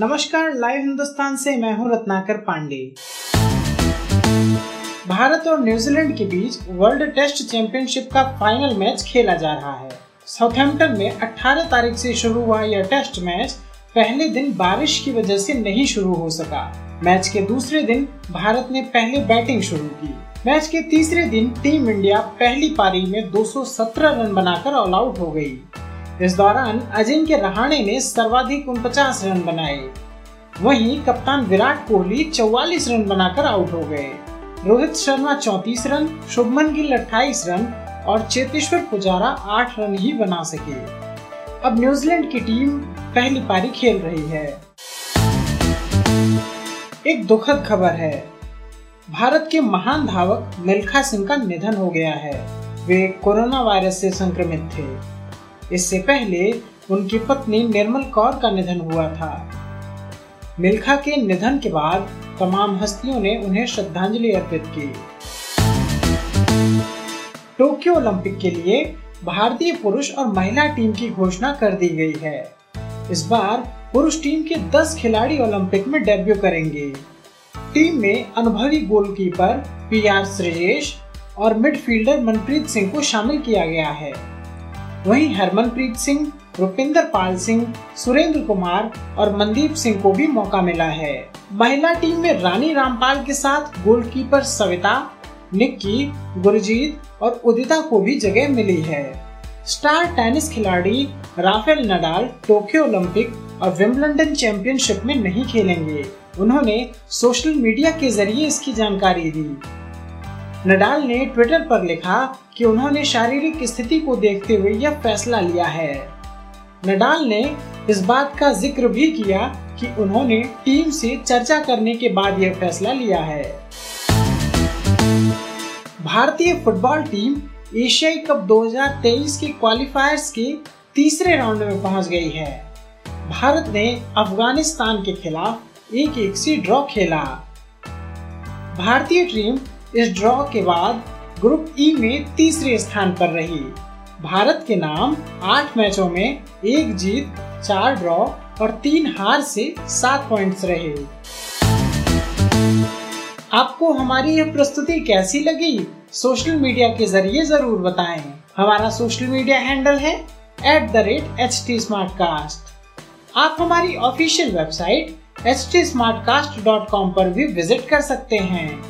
नमस्कार, लाइव हिंदुस्तान से मैं हूँ रत्नाकर पांडे। भारत और न्यूजीलैंड के बीच वर्ल्ड टेस्ट चैंपियनशिप का फाइनल मैच खेला जा रहा है। साउथहैम्पटन में 18 तारीख से शुरू हुआ यह टेस्ट मैच, पहले दिन बारिश की वजह से नहीं शुरू हो सका। मैच के दूसरे दिन भारत ने पहले बैटिंग शुरू की। मैच के तीसरे दिन टीम इंडिया पहली पारी में 217 रन बनाकर ऑल आउट हो गई। इस दौरान अजिंक्य रहाणे ने सर्वाधिक उनपचास रन बनाए। वहीं कप्तान विराट कोहली 44 रन बनाकर आउट हो गए। रोहित शर्मा 34 रन, शुभमन गिल 28 रन और चेतेश्वर पुजारा 8 रन ही बना सके। अब न्यूजीलैंड की टीम पहली पारी खेल रही है। एक दुखद खबर है। भारत के महान धावक मिल्खा सिंह का निधन हो गया है। वे कोरोना वायरस से संक्रमित थे। इससे पहले उनकी पत्नी निर्मल कौर का निधन हुआ था। मिल्खा के निधन के बाद तमाम हस्तियों ने उन्हें श्रद्धांजलि अर्पित की। टोक्यो ओलंपिक के लिए भारतीय पुरुष और महिला टीम की घोषणा कर दी गई है। इस बार पुरुष टीम के 10 खिलाड़ी ओलंपिक में डेब्यू करेंगे। टीम में अनुभवी गोलकीपर पी आर और मिडफील्डर मनप्रीत सिंह को शामिल किया गया है। वहीं हरमनप्रीत सिंह, रुपिंदर पाल सिंह, सुरेंद्र कुमार और मनदीप सिंह को भी मौका मिला है। महिला टीम में रानी रामपाल के साथ गोलकीपर सविता, निक्की, गुरजीत और उदिता को भी जगह मिली है। स्टार टेनिस खिलाड़ी राफेल नडाल टोक्यो ओलंपिक और विम्बलडन चैंपियनशिप में नहीं खेलेंगे। उन्होंने सोशल मीडिया के ज़रिए इसकी जानकारी दी। नडाल ने ट्विटर पर लिखा कि उन्होंने शारीरिक स्थिति को देखते हुए यह फैसला लिया है। नडाल ने इस बात का ज़िक्र भी किया कि उन्होंने टीम से चर्चा करने के बाद यह फैसला लिया है। भारतीय फुटबॉल टीम एशियाई कप 2023 के क्वालिफायर्स के तीसरे राउंड में पहुँच गई है। भारत ने अफ़गानिस्तान के खिलाफ एक एक से ड्रॉ खेला। भारतीय टीम इस ड्रॉ के बाद ग्रुप ई में तीसरे स्थान पर रही। भारत के नाम आठ मैचों में एक जीत, चार ड्रॉ और तीन हार से सात पॉइंट्स रहे। आपको हमारी यह प्रस्तुति कैसी लगी? सोशल मीडिया के ज़रिए ज़रूर बताएँ। हमारा सोशल मीडिया हैंडल है at the rate H T आप हमारी ऑफिशियल वेबसाइट एच टी पर भी विज़िट कर सकते हैं।